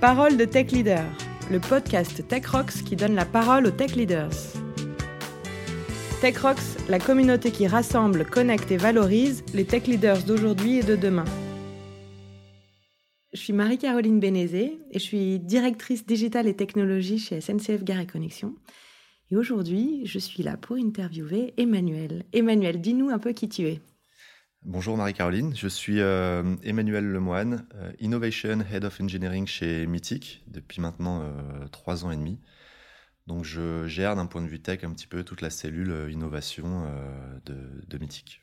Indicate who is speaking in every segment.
Speaker 1: Parole de Tech Leader, le podcast Tech Rocks qui donne la parole aux tech leaders. Tech Rocks, la communauté qui rassemble, connecte et valorise les tech leaders d'aujourd'hui et de demain. Je suis Marie-Caroline Bénézé et je suis directrice digitale et technologie chez SNCF Gare et Connexion. Et aujourd'hui, je suis là pour interviewer Emmanuel. Emmanuel, dis-nous un peu qui tu es.
Speaker 2: Bonjour Marie-Caroline, je suis euh, Emmanuel Lemoine, euh, Innovation Head of Engineering chez Mythic depuis maintenant euh, trois ans et demi. Donc je gère d'un point de vue tech un petit peu toute la cellule innovation de, de Mythic.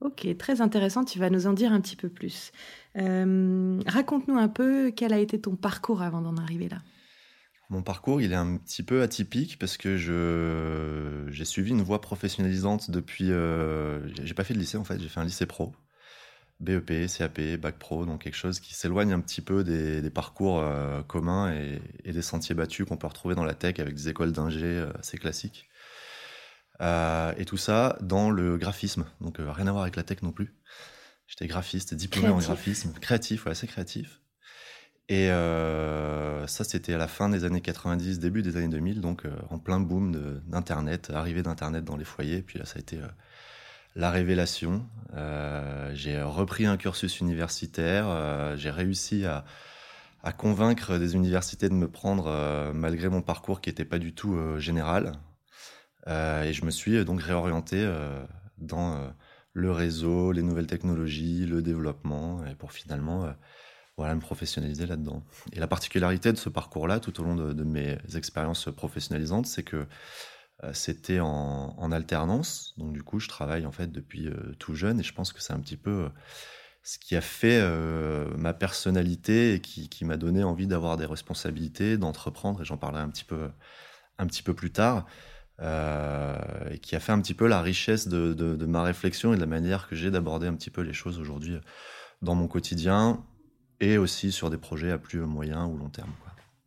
Speaker 1: Ok, très intéressant, tu vas nous en dire un petit peu plus. Raconte-nous un peu quel a été ton parcours avant d'en arriver là.
Speaker 2: Mon parcours, il est un petit peu atypique parce que je j'ai suivi une voie professionnalisante depuis. Euh, j'ai pas fait de lycée en fait, j'ai fait un lycée pro, BEP, CAP, bac pro, donc quelque chose qui s'éloigne un petit peu des, parcours euh, communs et, des sentiers battus qu'on peut retrouver dans la tech avec des écoles d'ingé euh, assez classiques. et tout ça dans le graphisme, donc rien à voir avec la tech non plus. J'étais graphiste, diplômé en graphisme, créatif, ouais, assez créatif. Et euh, ça, c'était à la fin des années 90, début des années 2000, donc euh, en plein boom d'Internet, arrivée d'Internet dans les foyers. Puis là, ça a été euh, la révélation. j'ai repris un cursus universitaire. j'ai réussi à, à, convaincre des universités de me prendre, malgré mon parcours qui n'était pas du tout général. et je me suis donc réorienté dans le réseau, les nouvelles technologies, le développement, et pour finalement voilà, me professionnaliser là-dedans. Et la particularité de ce parcours-là, tout au long de, mes expériences professionnalisantes, c'est que euh, c'était en, alternance. Donc du coup, je travaille en fait depuis euh, tout jeune et je pense que c'est un petit peu euh, ce qui a fait ma personnalité et qui, m'a donné envie d'avoir des responsabilités, d'entreprendre. Et j'en parlerai un petit peu, un petit peu plus tard. et qui a fait un petit peu la richesse de, de ma réflexion et de la manière que j'ai d'aborder un petit peu les choses aujourd'hui dans mon quotidien, et aussi sur des projets à plus moyen ou long terme.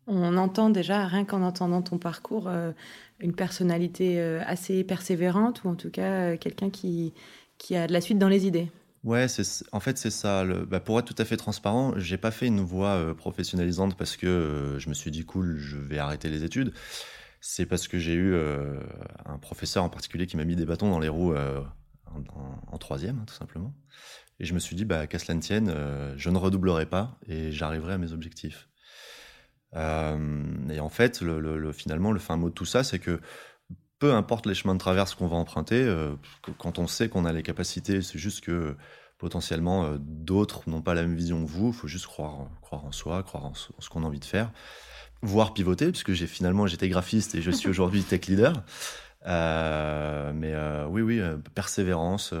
Speaker 1: On entend déjà, rien qu'en entendant ton parcours, euh, une personnalité euh, assez persévérante, ou en tout cas euh, quelqu'un qui, qui a de la suite dans les idées.
Speaker 2: Ouais, en fait c'est ça. Bah, pour être tout à fait transparent, j'ai pas fait une voie professionnalisante parce que je me suis dit cool, je vais arrêter les études. C'est parce que j'ai eu un professeur en particulier qui m'a mis des bâtons dans les roues en, en, troisième, tout simplement. Et je me suis dit, bah, qu'à cela ne tienne, euh, je ne redoublerai pas et j'arriverai à mes objectifs. Euh, et en fait, le, finalement, le fin mot de tout ça, c'est que peu importe les chemins de traverse qu'on va emprunter, euh, quand on sait qu'on a les capacités, c'est juste que potentiellement d'autres n'ont pas la même vision que vous. Il faut juste croire, croire en soi, croire en, ce qu'on a envie de faire, voire pivoter, puisque j'ai finalement j'étais graphiste et je suis aujourd'hui tech leader. mais oui, oui, persévérance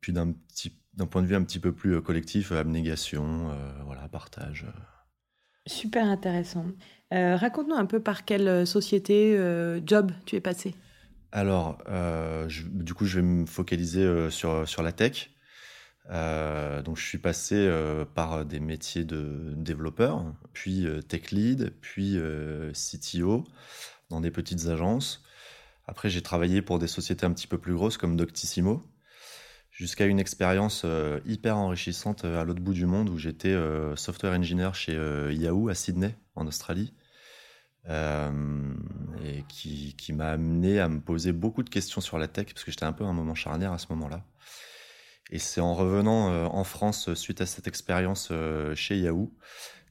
Speaker 2: puis d'un petit d'un point de vue un petit peu plus euh, collectif, euh, abnégation, euh, voilà, partage.
Speaker 1: Super intéressant. Raconte-nous un peu par quelle société, job tu es passé.
Speaker 2: Alors, du coup, je vais me focaliser sur, sur la tech. donc, je suis passé par des métiers de développeur, puis tech lead, puis CTO dans des petites agences. Après, j'ai travaillé pour des sociétés un petit peu plus grosses comme Doctissimo, jusqu'à une expérience euh, hyper enrichissante euh, à l'autre bout du monde où j'étais euh, software engineer chez Yahoo à Sydney, en Australie, et qui, m'a amené à me poser beaucoup de questions sur la tech, parce que j'étais un peu un moment charnière à ce moment-là. Et c'est en revenant en France suite à cette expérience chez Yahoo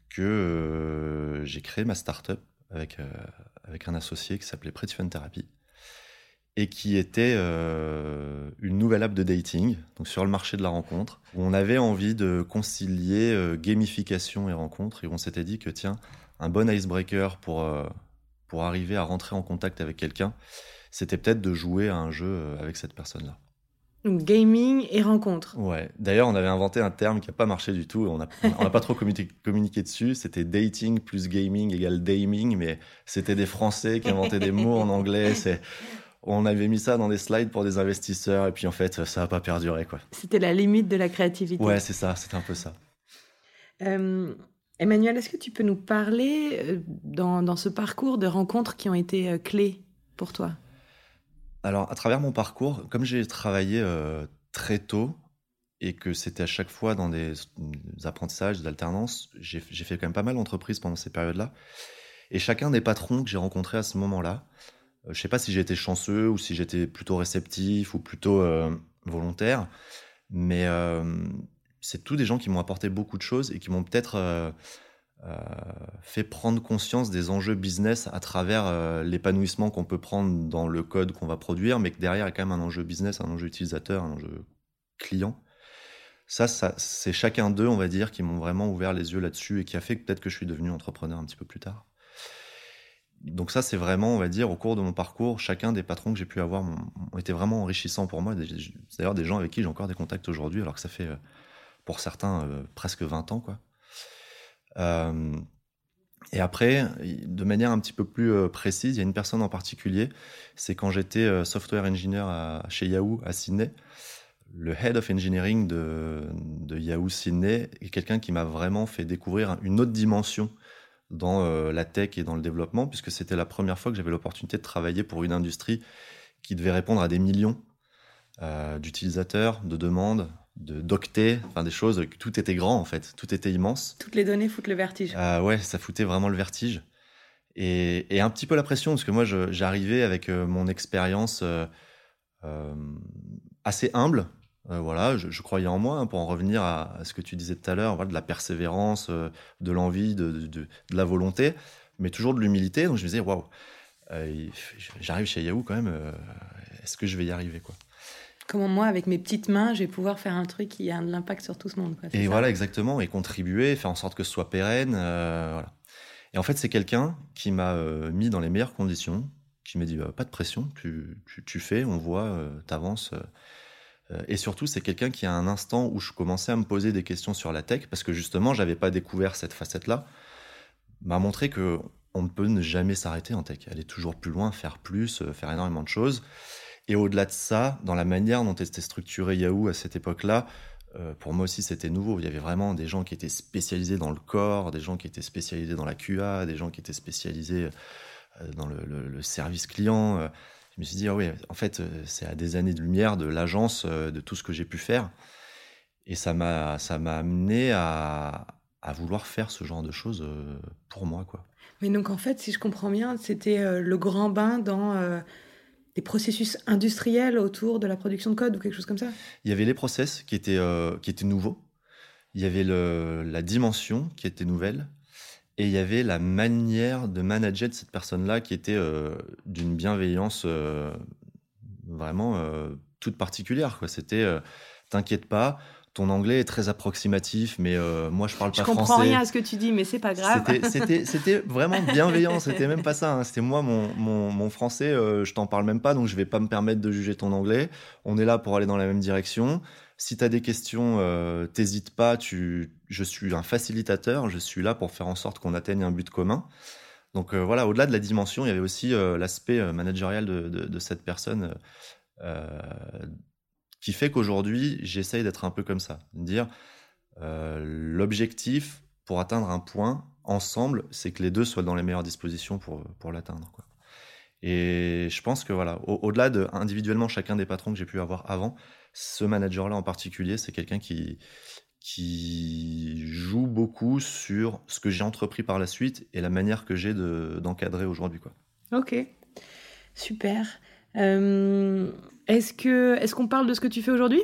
Speaker 2: que j'ai créé ma startup avec, avec un associé qui s'appelait Pretty Fun Therapy et qui était euh, une nouvelle app de dating, donc sur le marché de la rencontre, où on avait envie de concilier euh, gamification et rencontre, et on s'était dit que tiens, un bon icebreaker pour, euh, pour arriver à rentrer en contact avec quelqu'un, c'était peut-être de jouer à un jeu avec cette personne-là.
Speaker 1: Donc gaming et rencontre.
Speaker 2: Ouais. D'ailleurs, on avait inventé un terme qui n'a pas marché du tout. On n'a pas trop communiqué, dessus. C'était dating plus gaming égale daming, mais c'était des Français qui inventaient des mots en anglais. C'est on avait mis ça dans des slides pour des investisseurs et puis en fait ça n'a pas perduré quoi.
Speaker 1: C'était la limite de la créativité.
Speaker 2: Ouais c'est ça, c'est un peu ça.
Speaker 1: Euh, Emmanuel, est-ce que tu peux nous parler euh, dans, ce parcours de rencontres qui ont été euh, clés pour toi?
Speaker 2: Alors à travers mon parcours, comme j'ai travaillé très tôt, et que c'était à chaque fois dans des, apprentissages, des alternances. J'ai fait quand même pas mal d'entreprises pendant ces périodes-là. Et chacun des patrons que j'ai rencontrés à ce moment-là, je sais pas si j'ai été chanceux ou si j'étais plutôt réceptif ou plutôt euh, volontaire, mais euh, c'est tous des gens qui m'ont apporté beaucoup de choses et qui m'ont peut-être fait prendre conscience des enjeux business à travers l'épanouissement qu'on peut prendre dans le code qu'on va produire, mais que derrière il y a quand même un enjeu business, un enjeu utilisateur, un enjeu client. Ça, ça c'est chacun d'eux, on va dire, qui m'ont vraiment ouvert les yeux là-dessus et qui a fait peut-être que je suis devenu entrepreneur un petit peu plus tard. Donc ça, c'est vraiment, on va dire, au cours de mon parcours, chacun des patrons que j'ai pu avoir ont été vraiment enrichissants pour moi. C'est d'ailleurs des gens avec qui j'ai encore des contacts aujourd'hui, alors que ça fait, euh, pour certains, euh, presque 20 ans. Quoi. Euh, et après, de manière un petit peu plus précise, il y a une personne en particulier, c'est quand j'étais software engineer chez Yahoo à Sydney le head of engineering de, de Yahoo Sydney est quelqu'un qui m'a vraiment fait découvrir une autre dimension dans euh, la tech et dans le développement, puisque c'était la première fois que j'avais l'opportunité de travailler pour une industrie qui devait répondre à des millions euh, d'utilisateurs, de demandes, de d'octets, enfin des choses, tout était grand en fait, tout était immense.
Speaker 1: Toutes les données foutent le vertige.
Speaker 2: Euh, ouais, ça foutait vraiment le vertige. Et, et un petit peu la pression, parce que moi j'arrivais avec euh, mon expérience assez humble, euh, voilà, je, croyais en moi, hein, pour en revenir à, ce que tu disais tout à l'heure, voilà, de la persévérance, euh, de l'envie, de, de, la volonté, mais toujours de l'humilité. Donc je me disais, waouh, euh, j'arrive chez Yahoo quand même, est-ce que je vais y arriver quoi?
Speaker 1: Comment moi, avec mes petites mains, je vais pouvoir faire un truc qui a de l'impact sur tout ce monde. Quoi,
Speaker 2: et voilà, exactement, et contribuer, faire en sorte que ce soit pérenne. voilà. Et en fait, c'est quelqu'un qui m'a mis dans les meilleures conditions, qui m'a dit, pas de pression, tu, tu, tu fais, on voit, t'avances. Euh, et surtout, c'est quelqu'un qui, a un instant où je commençais à me poser des questions sur la tech, parce que justement, j'avais pas découvert cette facette-là, m'a montré que on ne peut ne jamais s'arrêter en tech. Aller toujours plus loin, faire plus, euh, faire énormément de choses. Et au-delà de ça, dans la manière dont était structuré Yahoo à cette époque-là, euh, pour moi aussi, c'était nouveau. Il y avait vraiment des gens qui étaient spécialisés dans le corps, des gens qui étaient spécialisés dans la QA, des gens qui étaient spécialisés dans le, le service client je me suis dit, ah oui, en fait, euh, c'est à des années de lumière de l'agence, euh, de tout ce que j'ai pu faire. Et ça m'a, ça m'a amené à, à, vouloir faire ce genre de choses euh, pour moi, quoi.
Speaker 1: Mais donc, en fait, si je comprends bien, c'était le grand bain dans des processus industriels autour de la production de code ou quelque chose comme ça?
Speaker 2: Il y avait les process qui étaient, qui étaient nouveaux. Il y avait le, la dimension qui était nouvelle. Et il y avait la manière de manager de cette personne-là qui était euh, d'une bienveillance euh, vraiment euh, toute particulière. C'était t'inquiète pas, ton anglais est très approximatif, mais moi je parle pas
Speaker 1: français. Je comprends rien à ce que tu dis, mais c'est pas grave.
Speaker 2: C'était vraiment bienveillant, c'était même pas ça. Hein. C'était moi, mon, mon, mon français, je t'en parle même pas, donc je vais pas me permettre de juger ton anglais. On est là pour aller dans la même direction. Si tu as des questions, t'hésites pas, tu, je suis un facilitateur, je suis là pour faire en sorte qu'on atteigne un but commun. Donc euh, voilà, au-delà de la dimension, il y avait aussi euh, l'aspect euh, managérial de, cette personne qui fait qu'aujourd'hui, j'essaye d'être un peu comme ça, dire l'objectif pour atteindre un point ensemble, c'est que les deux soient dans les meilleures dispositions pour, pour l'atteindre. Et je pense que voilà, au-delà de individuellement chacun des patrons que j'ai pu avoir avant, ce manager-là en particulier, c'est quelqu'un qui, qui joue beaucoup sur ce que j'ai entrepris par la suite et la manière que j'ai d'encadrer aujourd'hui. Quoi.
Speaker 1: Ok, super. Euh, est-ce que est-ce qu'on parle de ce que tu fais aujourd'hui?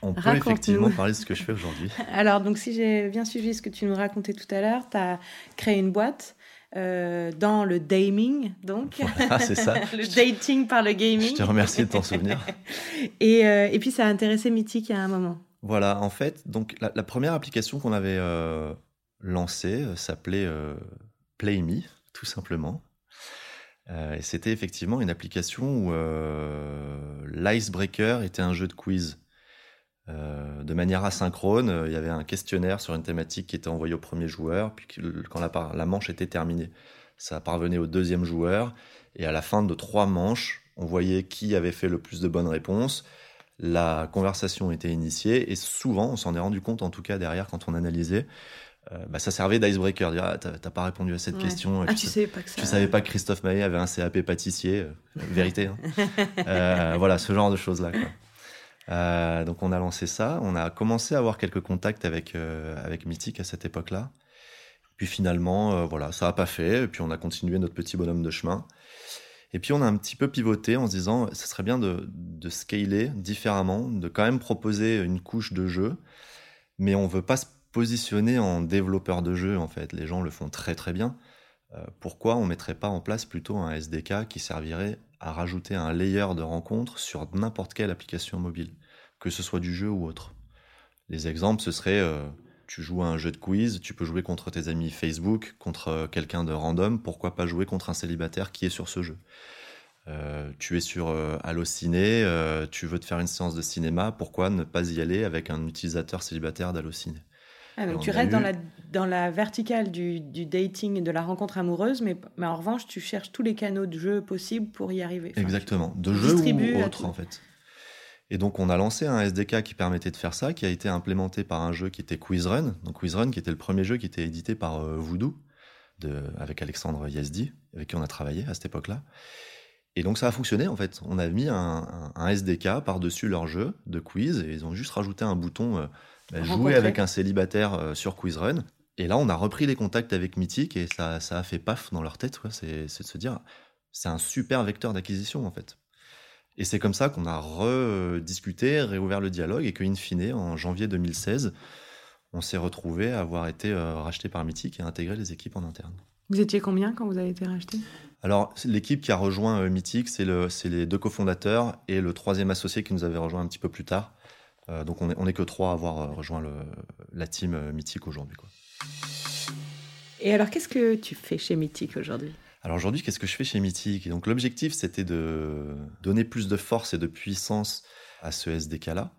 Speaker 2: On peut effectivement parler de ce que je fais aujourd'hui.
Speaker 1: Alors, donc, si j'ai bien suivi ce que tu nous racontais tout à l'heure, tu as créé une boîte euh, dans le daming, donc.
Speaker 2: c'est ça.
Speaker 1: le dating par le gaming.
Speaker 2: Je te remercie de t'en souvenir.
Speaker 1: et, euh, et, puis, ça a intéressé Mythic à un moment.
Speaker 2: Voilà, en fait, donc la, première application qu'on avait euh, lancée s'appelait PlayMe, tout simplement. et c'était effectivement une application où l'icebreaker était un jeu de quiz. Euh, de manière asynchrone. Euh, il y avait un questionnaire sur une thématique qui était envoyé au premier joueur, puis quand la, manche était terminée, ça parvenait au deuxième joueur, et à la fin de trois manches, on voyait qui avait fait le plus de bonnes réponses. La conversation était initiée, et souvent, on s'en est rendu compte, en tout cas derrière, quand on analysait, euh, bah, ça servait d'icebreaker. Ah, t'as pas répondu à cette question.
Speaker 1: Ah, tu, savais pas que ça...
Speaker 2: Tu savais pas que Christophe Maé avait un CAP pâtissier. vérité. Hein. voilà, ce genre de choses-là. donc on a lancé ça. On a commencé à avoir quelques contacts avec, avec Mythic à cette époque-là. Puis finalement, voilà, ça n'a pas fait. Et puis on a continué notre petit bonhomme de chemin. Et puis on a un petit peu pivoté en se disant, ce serait bien de, scaler différemment, de quand même proposer une couche de jeu, mais on veut pas se positionner en développeur de jeu en fait. Les gens le font très très bien. Euh, pourquoi on mettrait pas en place plutôt un SDK qui servirait à rajouter un layer de rencontre sur n'importe quelle application mobile, que ce soit du jeu ou autre? Les exemples, ce serait euh, tu joues à un jeu de quiz, tu peux jouer contre tes amis Facebook, contre euh, quelqu'un de random, pourquoi pas jouer contre un célibataire qui est sur ce jeu? Euh, tu es sur euh, Allociné, euh, tu veux te faire une séance de cinéma, pourquoi ne pas y aller avec un utilisateur célibataire d'Allociné
Speaker 1: ah, donc tu restes dans, la, dans la verticale du, du, dating et de la rencontre amoureuse, mais, mais en revanche, tu cherches tous les canaux de jeu possibles pour y arriver.
Speaker 2: Exactement, de jeu ou autre en fait. Et donc on a lancé un SDK qui permettait de faire ça, qui a été implémenté par un jeu qui était Quizrun. Donc Quizrun qui était le premier jeu qui était édité par Voodoo, de, avec Alexandre Yazdi, avec qui on a travaillé à cette époque-là. Et donc ça a fonctionné en fait. On a mis un, SDK par-dessus leur jeu de quiz et ils ont juste rajouté un bouton euh, bah, jouer avec un célibataire euh, sur Quizrun. Et là, on a repris les contacts avec Mythic et ça, ça a fait paf dans leur tête. C'est de se dire, c'est un super vecteur d'acquisition en fait. Et c'est comme ça qu'on a rediscuté, réouvert le dialogue et qu'in fine, en janvier 2016, on s'est retrouvé à avoir été euh, racheté par Mythic et intégré les équipes en interne.
Speaker 1: Vous étiez combien quand vous avez été racheté?
Speaker 2: Alors, l'équipe qui a rejoint euh, Mythic, c'est les deux cofondateurs et le troisième associé qui nous avait rejoint un petit peu plus tard. Euh, donc, on n'est est que trois à avoir rejoint la team Mythic aujourd'hui.
Speaker 1: Et alors, qu'est-ce que tu fais chez Mythic aujourd'hui?
Speaker 2: Alors aujourd'hui, qu'est-ce que je fais chez Mythic Donc l'objectif, c'était de donner plus de force et de puissance à ce SDK-là.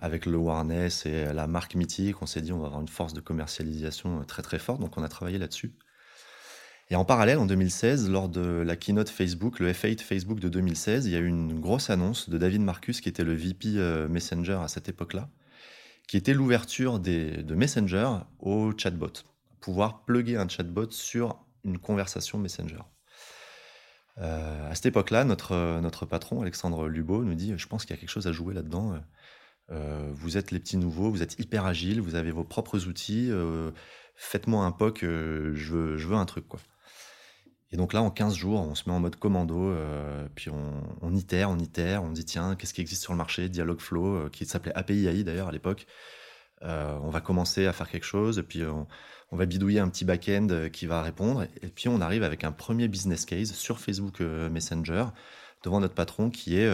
Speaker 2: avec le Warness et la marque Mythic, on s'est dit on va avoir une force de commercialisation très très forte, donc on a travaillé là-dessus. Et en parallèle, en 2016, lors de la keynote Facebook, le F8 Facebook de 2016, il y a eu une grosse annonce de David Marcus, qui était le VP euh, Messenger à cette époque-là, qui était l'ouverture de Messenger au chatbot. Pouvoir plugger un chatbot sur une conversation Messenger. Euh, à cette époque-là, notre, notre patron, Alexandre Lubo, nous dit Je pense qu'il y a quelque chose à jouer là-dedans. Euh, vous êtes les petits nouveaux, vous êtes hyper agiles, vous avez vos propres outils. Faites-moi un POC, je, veux, je veux un truc. quoi. Et donc là, en 15 jours, on se met en mode commando, euh, puis on, on, itère, on itère, on dit tiens, qu'est-ce qui existe sur le marché? Dialogflow, euh, qui s'appelait API AI d'ailleurs à l'époque. Euh, on va commencer à faire quelque chose, et puis on, va bidouiller un petit back-end euh, qui va répondre, et puis on arrive avec un premier business case sur Facebook euh, Messenger devant notre patron qui est,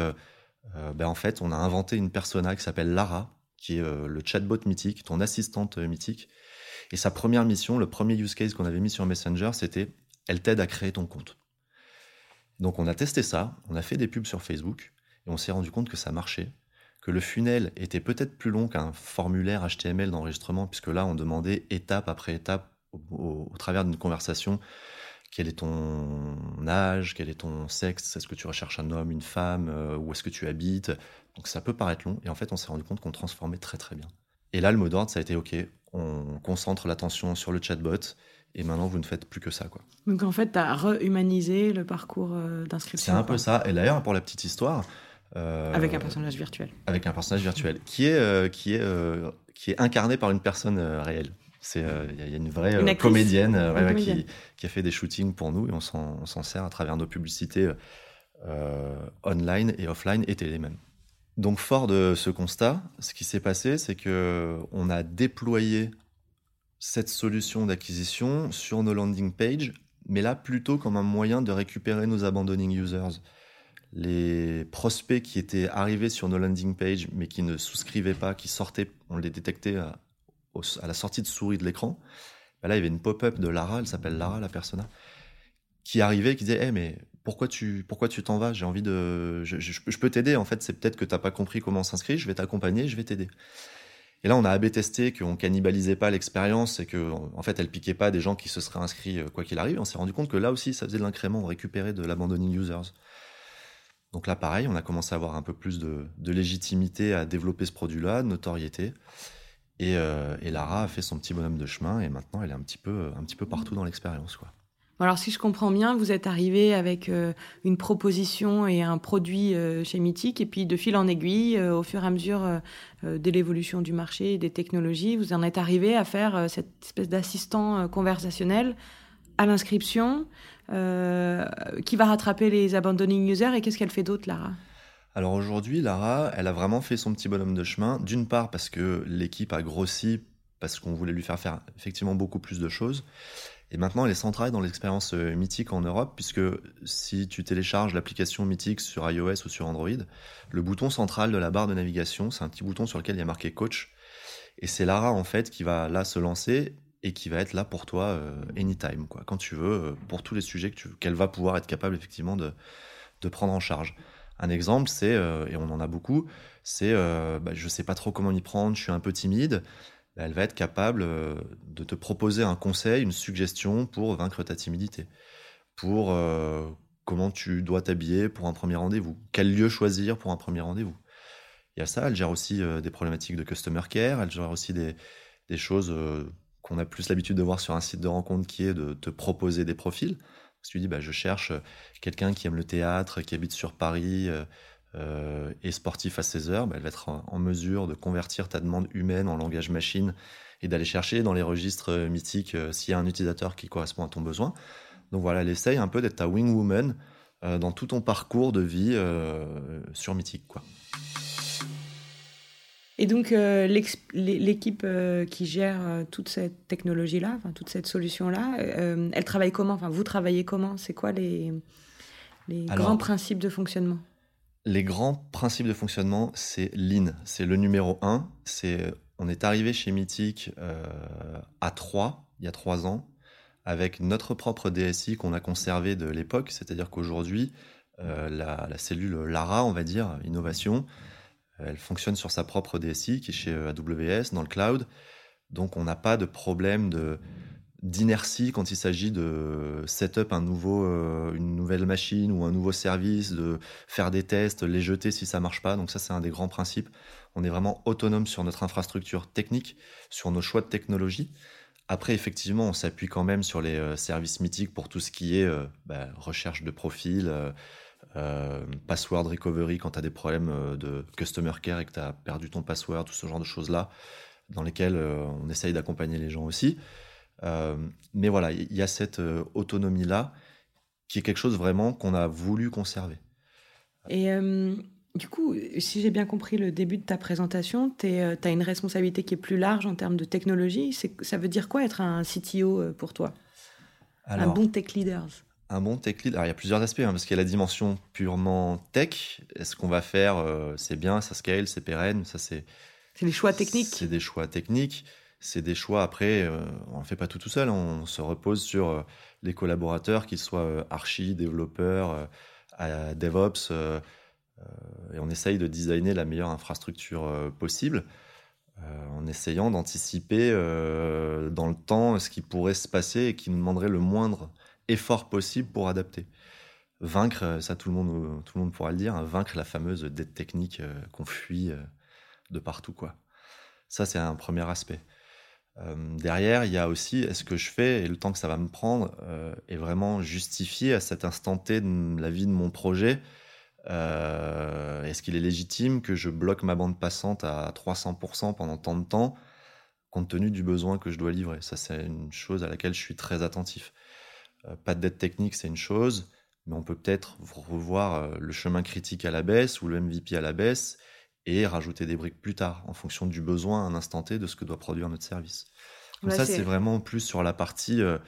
Speaker 2: ben en fait, on a inventé une persona qui s'appelle Lara, qui est le chatbot mythique, ton assistante mythique. Et sa première mission, le premier use case qu'on avait mis sur Messenger, c'était elle t'aide à créer ton compte. Donc on a testé ça, on a fait des pubs sur Facebook et on s'est rendu compte que ça marchait, que le funnel était peut-être plus long qu'un formulaire HTML d'enregistrement, puisque là on demandait étape après étape au, travers d'une conversation quel est ton âge, quel est ton sexe, est-ce que tu recherches un homme, une femme, euh, où est-ce que tu habites? Donc ça peut paraître long, et en fait on s'est rendu compte qu'on transformait très très bien. Et là le mot d'ordre ça a été ok, on concentre l'attention sur le chatbot, et maintenant vous ne faites plus que ça. Quoi.
Speaker 1: Donc en fait, tu as rehumanisé le parcours euh, d'inscription.
Speaker 2: C'est un peu ça. Et d'ailleurs, pour la petite histoire.
Speaker 1: Euh, avec un personnage virtuel.
Speaker 2: Avec un personnage virtuel qui est, euh, qui est, qui est incarné par une personne réelle. Il y, a une vraie comédienne, Qui, qui, a fait des shootings pour nous et on s'en sert à travers nos publicités online et offline et télé même. Donc fort de ce constat, ce qui s'est passé, c'est que on a déployé cette solution d'acquisition sur nos landing pages, mais là plutôt comme un moyen de récupérer nos abandoning users. Les prospects qui étaient arrivés sur nos landing pages mais qui ne souscrivaient pas, qui sortaient, on les détectait à, la sortie de souris de l'écran. Bah là, il y avait une pop-up de Lara, elle s'appelle Lara, la persona, qui arrivait et qui disait hey, mais pourquoi tu pourquoi tu t'en vas? J'ai envie de. Je, je peux t'aider, en fait, c'est peut-être que tu n'as pas compris comment s'inscrire, je vais t'accompagner, je vais t'aider. Et là, on a AB testé qu'on cannibalisait pas l'expérience et que, en fait, elle piquait pas des gens qui se seraient inscrits euh, quoi qu'il arrive. On s'est rendu compte que là aussi, ça faisait de l'incrément, on récupérait de l'abandonning users. Donc là, pareil, on a commencé à avoir un peu plus de, légitimité à développer ce produit-là, de notoriété. Et, euh, et, Lara a fait son petit bonhomme de chemin et maintenant, elle est un petit peu, un petit peu partout dans l'expérience, quoi.
Speaker 1: alors si je comprends bien, vous êtes arrivé avec euh, une proposition et un produit euh, chez Mythique, et puis de fil en aiguille, au fur et à mesure de l'évolution du marché et des technologies, vous en êtes arrivé à faire cette espèce d'assistant conversationnel à l'inscription qui va rattraper les abandoning users. Et qu'est-ce qu'elle fait d'autre, Lara?
Speaker 2: Alors aujourd'hui, Lara, elle a vraiment fait son petit bonhomme de chemin, d'une part parce que l'équipe a grossi, parce qu'on voulait lui faire faire effectivement beaucoup plus de choses, et maintenant, elle est centrale dans l'expérience euh, Mythique en Europe, puisque si tu télécharges l'application Mythique sur iOS ou sur Android, le bouton central de la barre de navigation, c'est un petit bouton sur lequel il y a marqué Coach. Et c'est Lara, en fait, qui va là se lancer et qui va être là pour toi euh, anytime, quoi, quand tu veux, euh, pour tous les sujets qu'elle va pouvoir être capable, effectivement, de, prendre en charge. Un exemple, c'est, et on en a beaucoup, c'est bah, je sais pas trop comment y prendre, je suis un peu timide. Bah, elle va être capable euh, de te proposer un conseil, une suggestion pour vaincre ta timidité, pour euh, comment tu dois t'habiller pour un premier rendez-vous, quel lieu choisir pour un premier rendez-vous. Il y a ça, elle gère aussi euh, des problématiques de customer care, elle gère aussi des, choses qu'on a plus l'habitude de voir sur un site de rencontre qui est de te proposer des profils. Si tu dis, bah, je cherche quelqu'un qui aime le théâtre, qui habite sur Paris, euh, et sportif à 16 heures, bah, elle va être en, mesure de convertir ta demande humaine en langage machine et d'aller chercher dans les registres euh, mythiques euh, s'il y a un utilisateur qui correspond à ton besoin. Donc voilà, elle essaye un peu d'être ta wing woman dans tout ton parcours de vie sur Mythique. Quoi.
Speaker 1: Et donc l'équipe qui gère toute cette technologie-là, toute cette solution-là, elle travaille comment? Enfin, Vous travaillez comment? C'est quoi les, les grands principes de fonctionnement?
Speaker 2: les grands principes de fonctionnement, c'est Lean. C'est le numéro un. C'est, on est arrivé chez Mythic euh, à 3, il y a trois ans, avec notre propre DSI qu'on a conservé de l'époque. C'est-à-dire qu'aujourd'hui, euh, la, cellule Lara, on va dire, innovation, elle fonctionne sur sa propre DSI qui est chez AWS dans le cloud. Donc on n'a pas de problème d'inertie quand il s'agit de set-up un nouveau, euh, une nouvelle machine ou un nouveau service, de faire des tests, les jeter si ça marche pas. Donc ça, c'est un des grands principes. On est vraiment autonome sur notre infrastructure technique, sur nos choix de technologie. Après, effectivement, on s'appuie quand même sur les euh, services mythiques pour tout ce qui est euh, bah, recherche de profil, password recovery quand tu as des problèmes de customer care et que tu as perdu ton password, tout ce genre de choses-là, dans lesquelles on essaye d'accompagner les gens aussi. Euh, mais voilà, il y a cette euh, autonomie-là qui est quelque chose vraiment qu'on a voulu conserver.
Speaker 1: Et euh, du coup, si j'ai bien compris le début de ta présentation, tu as une responsabilité qui est plus large en termes de technologie. Ça veut dire quoi être un CTO pour toi? Un bon tech leader
Speaker 2: un bon tech leader, il y a plusieurs aspects, hein, parce qu'il y a la dimension purement tech. Est-ce qu'on va faire, c'est bien, ça scale, c'est pérenne, ça c'est.
Speaker 1: C'est des choix techniques.
Speaker 2: C'est des choix techniques c'est des choix. Après, euh, on ne fait pas tout tout seul. On se repose sur euh, les collaborateurs, qu'ils soient euh, archi, développeurs, DevOps, et on essaye de designer la meilleure infrastructure possible. en essayant d'anticiper dans le temps ce qui pourrait se passer et qui nous demanderait le moindre effort possible pour adapter. Vaincre, ça tout le monde, tout le monde pourra le dire, hein, vaincre la fameuse dette technique qu'on fuit de partout. quoi. Ça, c'est un premier aspect. Euh, derrière, il y a aussi est-ce que je fais et le temps que ça va me prendre euh, est vraiment justifié à cet instant T de la vie de mon projet. Euh, est-ce qu'il est légitime que je bloque ma bande passante à 300% pendant tant de temps, compte tenu du besoin que je dois livrer? Ça, c'est une chose à laquelle je suis très attentif. Pas de dette technique, c'est une chose, mais on peut peut-être revoir le chemin critique à la baisse ou le MVP à la baisse et rajouter des briques plus tard en fonction du besoin à un instant T de ce que doit produire notre service. Donc ça, c'est vraiment plus sur la partie euh,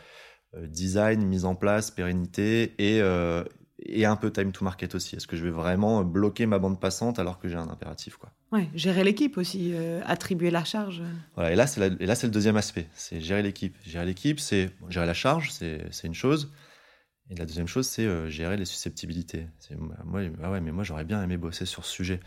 Speaker 2: euh, design, mise en place, pérennité et, euh, et un peu time to market aussi. Est-ce que je vais vraiment bloquer ma bande passante alors que j'ai un impératif quoi?
Speaker 1: Ouais, gérer l'équipe aussi, attribuer la charge.
Speaker 2: Voilà, et là, c'est et là, c'est le deuxième aspect, c'est gérer l'équipe. Gérer l'équipe, c'est gérer la charge, c'est une chose. Et la deuxième chose, c'est gérer les susceptibilités. Moi, ah ouais, mais moi, j'aurais bien aimé bosser sur ce sujet.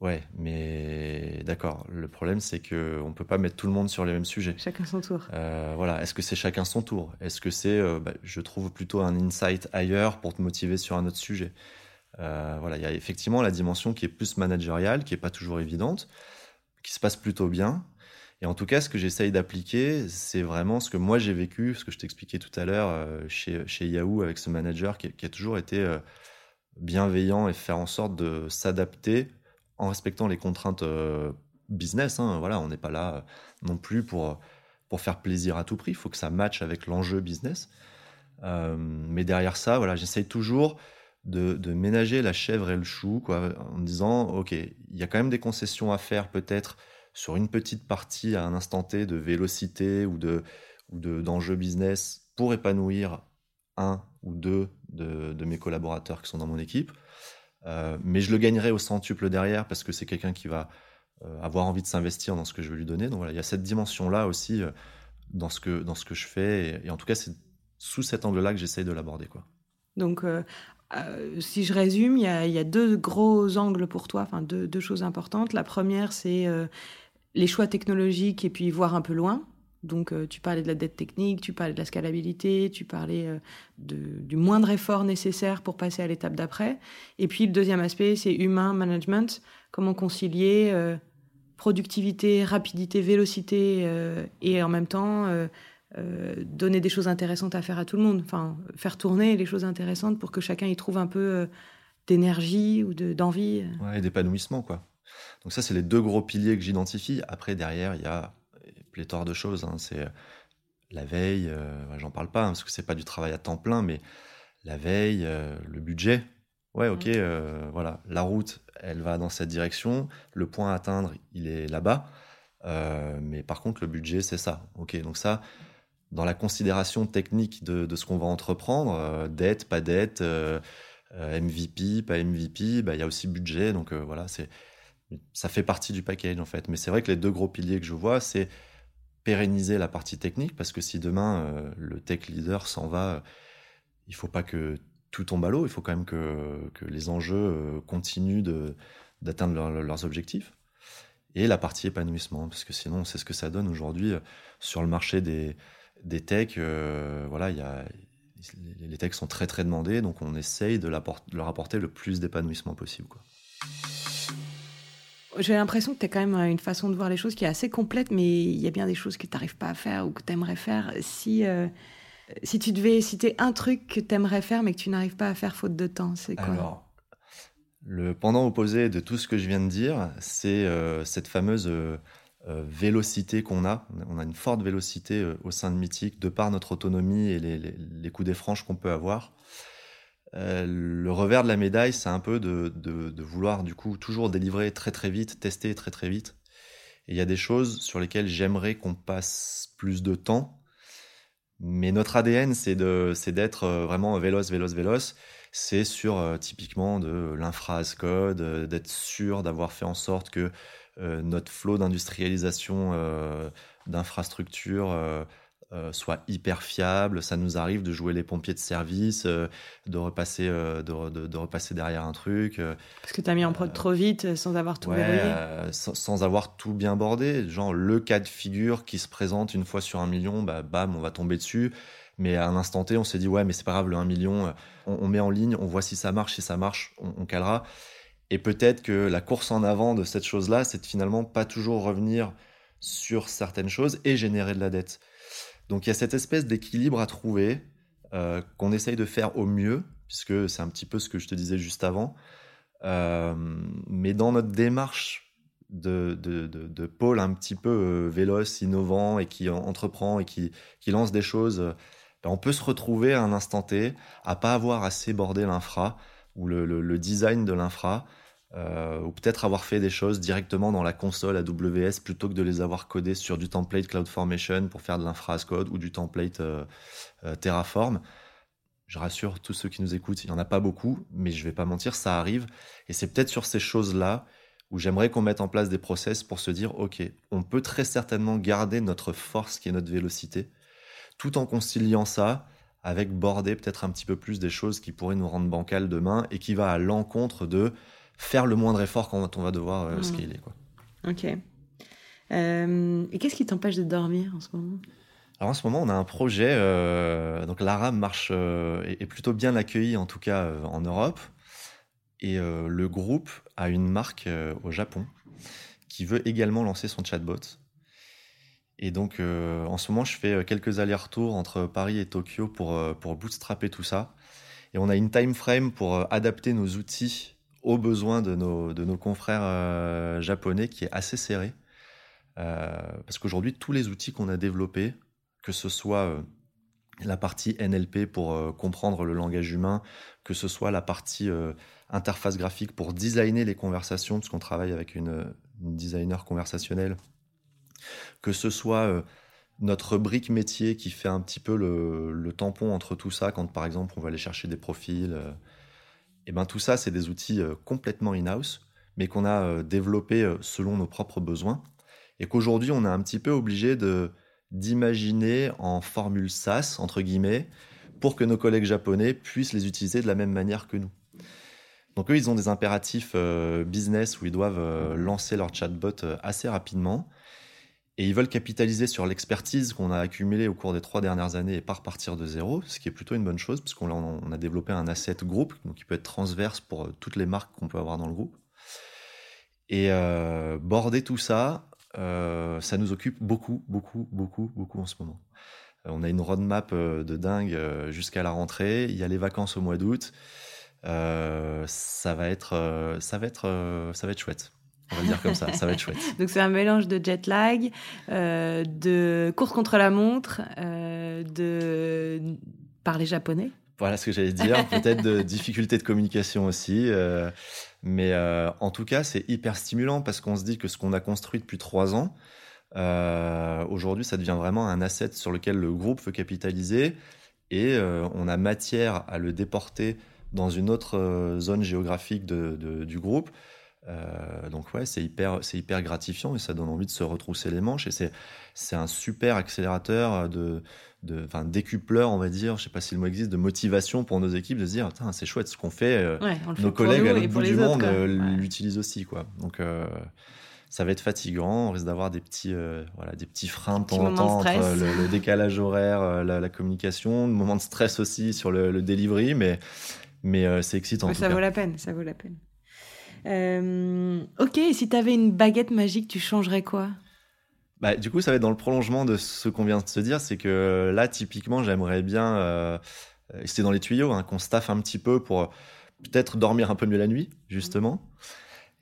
Speaker 2: Ouais, mais d'accord. Le problème, c'est que on peut pas mettre tout le monde sur les mêmes sujets.
Speaker 1: Chacun son tour.
Speaker 2: Euh, voilà. Est-ce que c'est chacun son tour? Est-ce que c'est, euh, bah, je trouve plutôt un insight ailleurs pour te motiver sur un autre sujet? Euh, Voilà, il y a effectivement la dimension qui est plus managériale, qui est pas toujours évidente, qui se passe plutôt bien. Et en tout cas, ce que j'essaye d'appliquer, c'est vraiment ce que moi j'ai vécu, ce que je t'expliquais tout à l'heure chez, chez Yahoo avec ce manager qui, a toujours été bienveillant et faire en sorte de s'adapter en respectant les contraintes euh, business. Hein. Voilà, on n'est pas là non plus pour, pour faire plaisir à tout prix. Il faut que ça matche avec l'enjeu business. mais derrière ça, voilà, j'essaye toujours de, de, ménager la chèvre et le chou, en disant, OK, il y a quand même des concessions à faire peut-être sur une petite partie à un instant T de vélocité ou de ou business pour épanouir un ou deux de, mes collaborateurs qui sont dans mon équipe. Euh, mais je le gagnerai au centuple derrière parce que c'est quelqu'un qui va euh, avoir envie de s'investir dans ce que je veux lui donner. Donc voilà, il y a cette dimension-là aussi euh, dans, ce que, dans ce que je fais. Et, en tout cas, c'est sous cet angle-là que j'essaye de l'aborder.
Speaker 1: Donc, si je résume, il y, a, deux gros angles pour toi, enfin deux choses importantes. La première, c'est les choix technologiques et puis voir un peu loin. Donc, euh, tu parlais de la dette technique, tu parlais de la scalabilité, tu parlais euh, du moindre effort nécessaire pour passer à l'étape d'après. Et puis, le deuxième aspect, c'est humain, management. Comment concilier euh, productivité, rapidité, vélocité et en même temps donner des choses intéressantes à faire à tout le monde. Enfin, faire tourner les choses intéressantes pour que chacun y trouve un peu d'énergie ou d'envie.
Speaker 2: ouais, et d'épanouissement, quoi. Donc ça, c'est les deux gros piliers que j'identifie. Après, derrière, il y a pléthore de choses. Hein. C'est la veille, euh, j'en parle pas hein, parce que c'est pas du travail à temps plein, mais la veille, euh, le budget. Ouais, ok, euh, voilà, la route, elle va dans cette direction. Le point à atteindre, il est là-bas. mais par contre, le budget, c'est ça. Ok, donc ça, dans la considération technique de, ce qu'on va entreprendre, dette, pas dette, MVP, pas MVP, bah, il y a aussi budget. Donc voilà, c'est ça fait partie du package en fait. Mais c'est vrai que les deux gros piliers que je vois, c'est pérenniser la partie technique, parce que si demain euh, le tech leader s'en va, il faut pas que tout tombe à l'eau, il faut quand même que, les enjeux euh, continuent d'atteindre leurs objectifs. Et la partie épanouissement, parce que sinon, c'est ce que ça donne aujourd'hui euh, sur le marché des, des techs. voilà, y a, les techs sont très très demandés, donc on essaye de, leur apporter le plus d'épanouissement possible.
Speaker 1: J'ai l'impression que tu as quand même une façon de voir les choses qui est assez complète, mais il y a bien des choses que tu n'arrives pas à faire ou que tu aimerais faire. Si, euh, si tu devais citer un truc que tu aimerais faire, mais que tu n'arrives pas à faire faute de temps, c'est quoi?
Speaker 2: Alors, le pendant opposé de tout ce que je viens de dire, c'est euh, cette fameuse euh, vélocité qu'on a. On a une forte vélocité au sein de Mythique, de par notre autonomie et les, les, coups des franches qu'on peut avoir. Euh, le revers de la médaille, c'est un peu de, vouloir du coup toujours délivrer très très vite, tester très très vite. Il y a des choses sur lesquelles j'aimerais qu'on passe plus de temps. Mais notre ADN, c'est d'être euh, vraiment véloce, véloce, véloce. C'est sur euh, typiquement de l'infra code, d'être sûr d'avoir fait en sorte que notre flot d'industrialisation d'infrastructures euh, soit hyper fiable. Ça nous arrive de jouer les pompiers de service, euh, de, repasser, euh, de, repasser derrière un truc.
Speaker 1: Parce que tu as mis en prod trop vite sans avoir tout verrouillé
Speaker 2: sans, avoir tout bien bordé. Genre le cas de figure qui se présente une fois sur un million, bah, bam, on va tomber dessus. Mais à un instant T, on s'est dit, ouais, mais c'est pas grave, le 1 million, on, met en ligne, on voit si ça marche, si ça marche, on, on calera. Et peut-être que la course en avant de cette chose-là, c'est de finalement pas toujours revenir sur certaines choses et générer de la dette. Donc il y a cette espèce d'équilibre à trouver euh, qu'on essaye de faire au mieux, puisque c'est un petit peu ce que je te disais juste avant. Euh, mais dans notre démarche de, pôle un petit peu euh, véloce, innovant et qui entreprend et qui, lance des choses, ben, on peut se retrouver à un instant T à pas avoir assez bordé l'infra ou le design de l'infra euh, ou peut-être avoir fait des choses directement dans la console AWS plutôt que de les avoir codées sur du template CloudFormation pour faire de l'infra code ou du template euh, euh, Terraform. Je rassure tous ceux qui nous écoutent, il n'y en a pas beaucoup, mais je vais pas mentir, ça arrive. Et c'est peut-être sur ces choses-là où j'aimerais qu'on mette en place des process pour se dire, OK, on peut très certainement garder notre force qui est notre vélocité, tout en conciliant ça avec border peut-être un petit peu plus des choses qui pourraient nous rendre bancal demain et qui va à l'encontre de faire le moindre effort quand on va devoir euh, mmh. scaler. Quoi.
Speaker 1: Ok. Euh, et qu'est-ce qui t'empêche de dormir en ce moment?
Speaker 2: Alors en ce moment, on a un projet. Euh, donc l'ARAM marche est, plutôt bien accueilli, en tout cas en Europe. Et le groupe a une marque au Japon qui veut également lancer son chatbot. Et donc, en ce moment, je fais quelques allers-retours entre Paris et Tokyo pour, pour bootstrapper tout ça. Et on a une time frame pour adapter nos outils aux besoins de nos, de nos confrères japonais qui est assez serré. parce qu'aujourd'hui, tous les outils qu'on a développés, que ce soit la partie NLP pour euh, comprendre le langage humain, que ce soit la partie euh, interface graphique pour designer les conversations, parce qu'on travaille avec une, designer conversationnelle, que ce soit euh, notre brique métier qui fait un petit peu le, tampon entre tout ça, quand par exemple on va aller chercher des profils, et ben tout ça c'est des outils complètement in-house, mais qu'on a développés selon nos propres besoins, et qu'aujourd'hui on est un petit peu obligé de d'imaginer en formule SaaS, entre guillemets, pour que nos collègues japonais puissent les utiliser de la même manière que nous. Donc eux, ils ont des impératifs euh, business où ils doivent euh, lancer leur chatbot euh, assez rapidement. Et ils veulent capitaliser sur l'expertise qu'on a accumulée au cours des trois dernières années et pas repartir de zéro, ce qui est plutôt une bonne chose, puisqu'on on a développé un asset groupe, donc qui peut être transverse pour toutes les marques qu'on peut avoir dans le groupe. Et border tout ça euh, ça nous occupe beaucoup, beaucoup, beaucoup, beaucoup en ce moment. Euh, on a une roadmap euh, de dingue jusqu'à la rentrée. Il y a les vacances au mois d'août. ça ça ça va être chouette. On va dire comme ça, ça va être chouette.
Speaker 1: Donc c'est un mélange de jet lag, de course contre la montre, de parler japonais.
Speaker 2: Voilà ce que j'allais dire. Peut-être de difficultés de communication aussi. Euh, mais euh, en tout cas, c'est hyper stimulant parce qu'on se dit que ce qu'on a construit depuis trois ans, euh, aujourd'hui, ça devient vraiment un asset sur lequel le groupe veut capitaliser et on a matière à le déporter dans une autre zone géographique de, du groupe. Donc ouais, c'est hyper, c'est hyper gratifiant et ça donne envie de se retrousser les manches et c'est, c'est un super accélérateur de, de, enfin, décupleur, on va dire, je sais pas si le mot existe, de motivation pour nos équipes de se dire, c'est chouette ce qu'on fait, euh, nos collègues à l'autre bout du monde euh, l'utilisent aussi, quoi. Donc, euh, ça va être fatigant, on risque d'avoir des petits, voilà, des petits freins de temps en temps entre le, décalage horaire, la, communication, moment de stress aussi sur le, delivery, mais, mais c'est excitant.
Speaker 1: ça vaut la peine, ça vaut la peine. Ok, si tu avais une baguette magique, tu changerais quoi?
Speaker 2: Bah, du coup, ça va être dans le prolongement de ce qu'on vient de se dire, c'est que là, typiquement, j'aimerais bien, euh, c'était dans les tuyaux, hein, qu'on staffe un petit peu pour peut-être dormir un peu mieux la nuit, justement.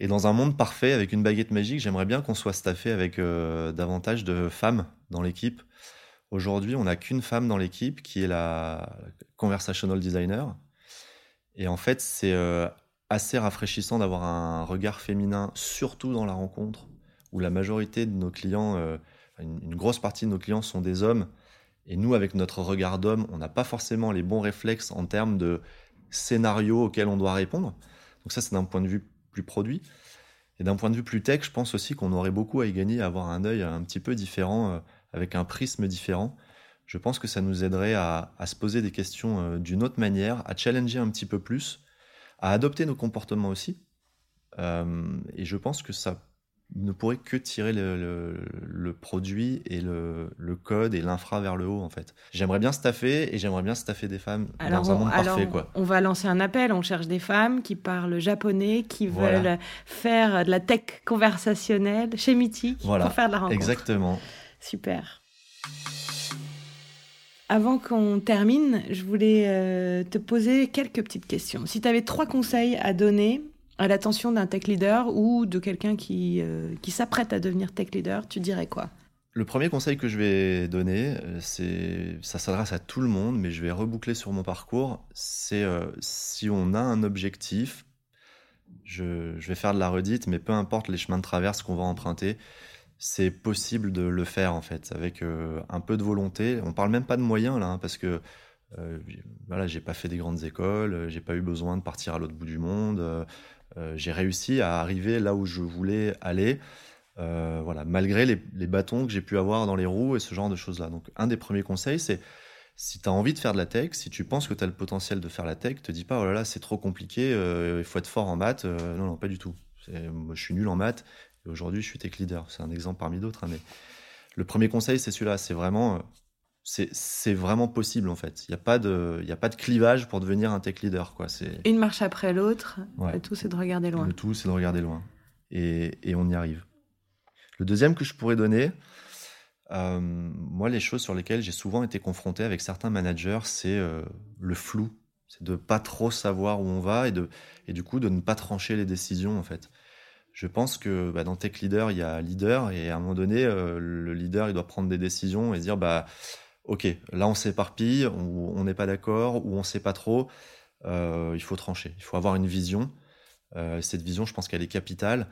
Speaker 2: Et dans un monde parfait, avec une baguette magique, j'aimerais bien qu'on soit staffé avec euh, davantage de femmes dans l'équipe. Aujourd'hui, on n'a qu'une femme dans l'équipe qui est la conversational designer. Et en fait, c'est euh, assez rafraîchissant d'avoir un regard féminin, surtout dans la rencontre, où la majorité de nos clients, euh, une, grosse partie de nos clients sont des hommes. Et nous, avec notre regard d'homme, on n'a pas forcément les bons réflexes en termes de scénarios auxquels on doit répondre. Donc ça, c'est d'un point de vue plus produit. Et d'un point de vue plus tech, je pense aussi qu'on aurait beaucoup à y gagner à avoir un œil un petit peu différent, euh, avec un prisme différent. Je pense que ça nous aiderait à, se poser des questions euh, d'une autre manière, à challenger un petit peu plus, à adopter nos comportements aussi. et je pense que ça ne pourrait que tirer le, produit et le, code et l'infra vers le haut en fait. J'aimerais bien staffer et j'aimerais bien staffer des femmes dans un monde parfait quoi.
Speaker 1: On va lancer un appel, on cherche des femmes qui parlent japonais, qui veulent faire de la tech conversationnelle chez Mythique pour faire de la rencontre.
Speaker 2: Exactement.
Speaker 1: Super. Avant qu'on termine, je voulais euh, te poser quelques petites questions. Si tu avais trois conseils à donner à l'attention d'un tech leader ou de quelqu'un qui, euh, qui s'apprête à devenir tech leader, tu dirais quoi?
Speaker 2: Le premier conseil que je vais donner, euh, c'est, ça s'adresse à tout le monde, mais je vais reboucler sur mon parcours. C'est si on a un objectif, je, je, vais faire de la redite, mais peu importe les chemins de traverse qu'on va emprunter, c'est possible de le faire en fait, avec un peu de volonté. On parle même pas de moyens là, hein, parce que voilà, j'ai pas fait des grandes écoles, j'ai pas eu besoin de partir à l'autre bout du monde. Euh, j'ai réussi à arriver là où je voulais aller. Euh, voilà, malgré les, bâtons que j'ai pu avoir dans les roues et ce genre de choses-là. Donc, un des premiers conseils, c'est si tu as envie de faire de la tech, si tu penses que tu as le potentiel de faire la tech, te dis pas, oh là là, c'est trop compliqué, euh, il faut être fort en maths. non, non, pas du tout. Je suis nul en maths et aujourd'hui, je suis tech leader. C'est un exemple parmi d'autres. Hein, mais le premier conseil, c'est celui-là. C'est vraiment c'est vraiment possible en fait. Il n'y a, pas de, a pas de clivage pour devenir un tech leader. Quoi.
Speaker 1: Une marche après l'autre, le tout c'est de regarder loin.
Speaker 2: Le tout c'est de regarder loin. Et, et, on y arrive. Le deuxième que je pourrais donner, moi, les choses sur lesquelles j'ai souvent été confronté avec certains managers, c'est le flou. C'est de pas trop savoir où on va et, de, et du coup de ne pas trancher les décisions en fait. Je pense que bah, dans Tech Leader, il y a leader et à un moment donné, le leader il doit prendre des décisions et dire bah ok, là on s'éparpille, on n'est pas d'accord ou on sait pas trop. il faut trancher, il faut avoir une vision. cette vision, je pense qu'elle est capitale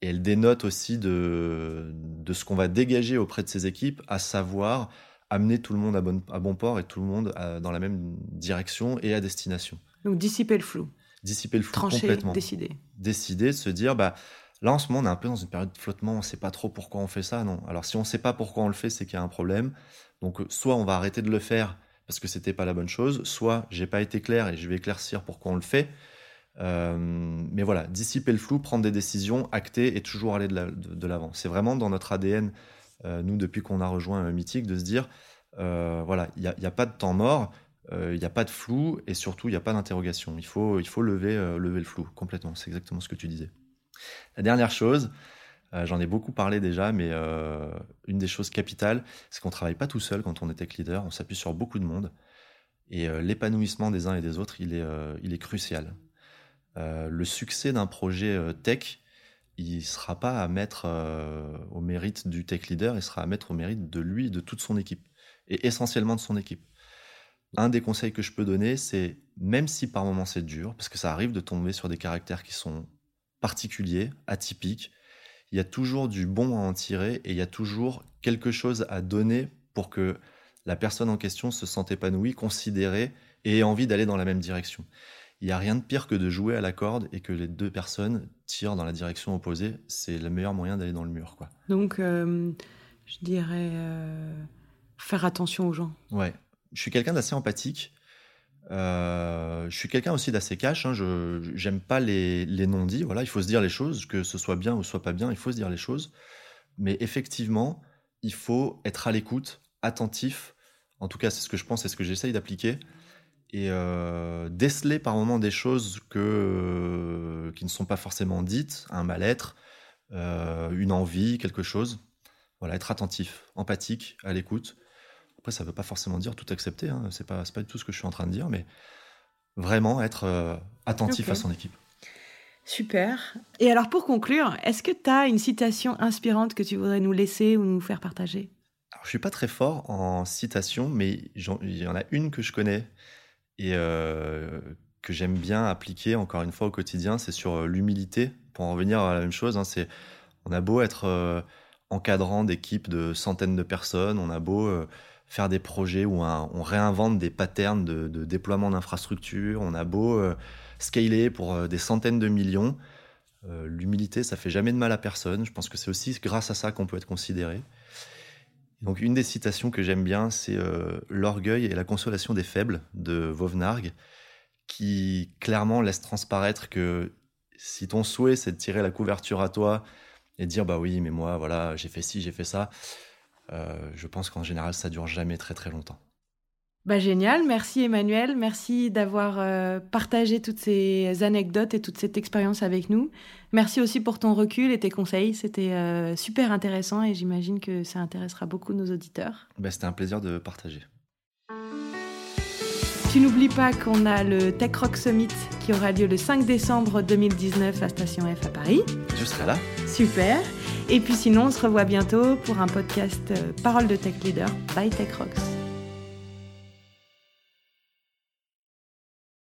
Speaker 2: et elle dénote aussi de, ce qu'on va dégager auprès de ces équipes, à savoir amener tout le monde à bon port et tout le monde dans la même direction et à destination.
Speaker 1: Donc dissiper le flou.
Speaker 2: Dissiper le flou
Speaker 1: Trancher,
Speaker 2: complètement.
Speaker 1: décider.
Speaker 2: Décider, de se dire, bah, là en ce moment on est un peu dans une période de flottement, on ne sait pas trop pourquoi on fait ça. Non. Alors si on ne sait pas pourquoi on le fait, c'est qu'il y a un problème. Donc soit on va arrêter de le faire parce que c'était pas la bonne chose, soit j'ai pas été clair et je vais éclaircir pourquoi on le fait. Euh, mais voilà, dissiper le flou, prendre des décisions, acter et toujours aller de l'avant. C'est vraiment dans notre ADN, euh, nous, depuis qu'on a rejoint Mythique, de se dire, euh, voilà, il n'y a, a, pas de temps mort, il n'y a pas de flou et surtout, il n'y a pas d'interrogation. Il faut, faut lever, le flou complètement. C'est exactement ce que tu disais. La dernière chose, j'en ai beaucoup parlé déjà, mais une des choses capitales, c'est qu'on ne travaille pas tout seul quand on est tech leader, on s'appuie sur beaucoup de monde. Et l'épanouissement des uns et des autres, il est, il est crucial. Euh, le succès d'un projet euh, tech, il ne sera pas à mettre euh, au mérite du tech leader, il sera à mettre au mérite de lui et de toute son équipe, et essentiellement de son équipe. Un des conseils que je peux donner, c'est même si par moments c'est dur, parce que ça arrive de tomber sur des caractères qui sont particuliers, atypiques, il y a toujours du bon à en tirer et il y a toujours quelque chose à donner pour que la personne en question se sente épanouie, considérée et ait envie d'aller dans la même direction il n'y a rien de pire que de jouer à la corde et que les deux personnes tirent dans la direction opposée. C'est le meilleur moyen d'aller dans le mur. Quoi.
Speaker 1: Donc, euh, je dirais euh, faire attention aux gens.
Speaker 2: Ouais. Je suis quelqu'un d'assez empathique. Euh, je suis quelqu'un aussi d'assez cash. Hein. Je j'aime pas les, non-dits. Voilà, il faut se dire les choses, que ce soit bien ou soit pas bien, il faut se dire les choses. Mais effectivement, il faut être à l'écoute, attentif. En tout cas, c'est ce que je pense, c'est ce que j'essaye d'appliquer et euh, déceler par moments des choses que, qui ne sont pas forcément dites, un mal-être, euh, une envie, quelque chose. Voilà, être attentif, empathique, à l'écoute. Après, ça ne veut pas forcément dire tout accepter, hein, c'est pas, pas du tout ce que je suis en train de dire, mais vraiment être attentif à son équipe.
Speaker 1: Super. Et alors pour conclure, est-ce que tu as une citation inspirante que tu voudrais nous laisser ou nous faire partager?
Speaker 2: Alors, Je suis pas très fort en citation, mais il y en a une que je connais et euh, que j'aime bien appliquer encore une fois au quotidien, c'est sur euh, l'humilité. Pour en revenir à la même chose, hein, c'est on a beau être euh, encadrant d'équipes de centaines de personnes, on a beau faire des projets où on réinvente des patterns de, déploiement d'infrastructures, on a beau scaler pour des centaines de millions. L'humilité, ça fait jamais de mal à personne. Je pense que c'est aussi grâce à ça qu'on peut être considéré. Donc une des citations que j'aime bien, c'est euh, L'orgueil et la consolation des faibles de Vauvenargues, qui clairement laisse transparaître que si ton souhait c'est de tirer la couverture à toi et de dire bah oui mais moi voilà j'ai fait ci j'ai fait ça, euh, je pense qu'en général ça dure jamais très très longtemps.
Speaker 1: Bah génial, merci Emmanuel, merci d'avoir euh, partagé toutes ces anecdotes et toute cette expérience avec nous. Merci aussi pour ton recul et tes conseils, c'était euh, super intéressant et j'imagine que ça intéressera beaucoup nos auditeurs.
Speaker 2: Bah, c'était un plaisir de partager.
Speaker 1: Tu n'oublies pas qu'on a le Tech Rock Summit qui aura lieu le 5 décembre 2019 à Station F à Paris.
Speaker 2: Je serai là.
Speaker 1: Super. Et puis sinon, on se revoit bientôt pour un podcast euh, Parole de Tech Leader by Tech Rocks.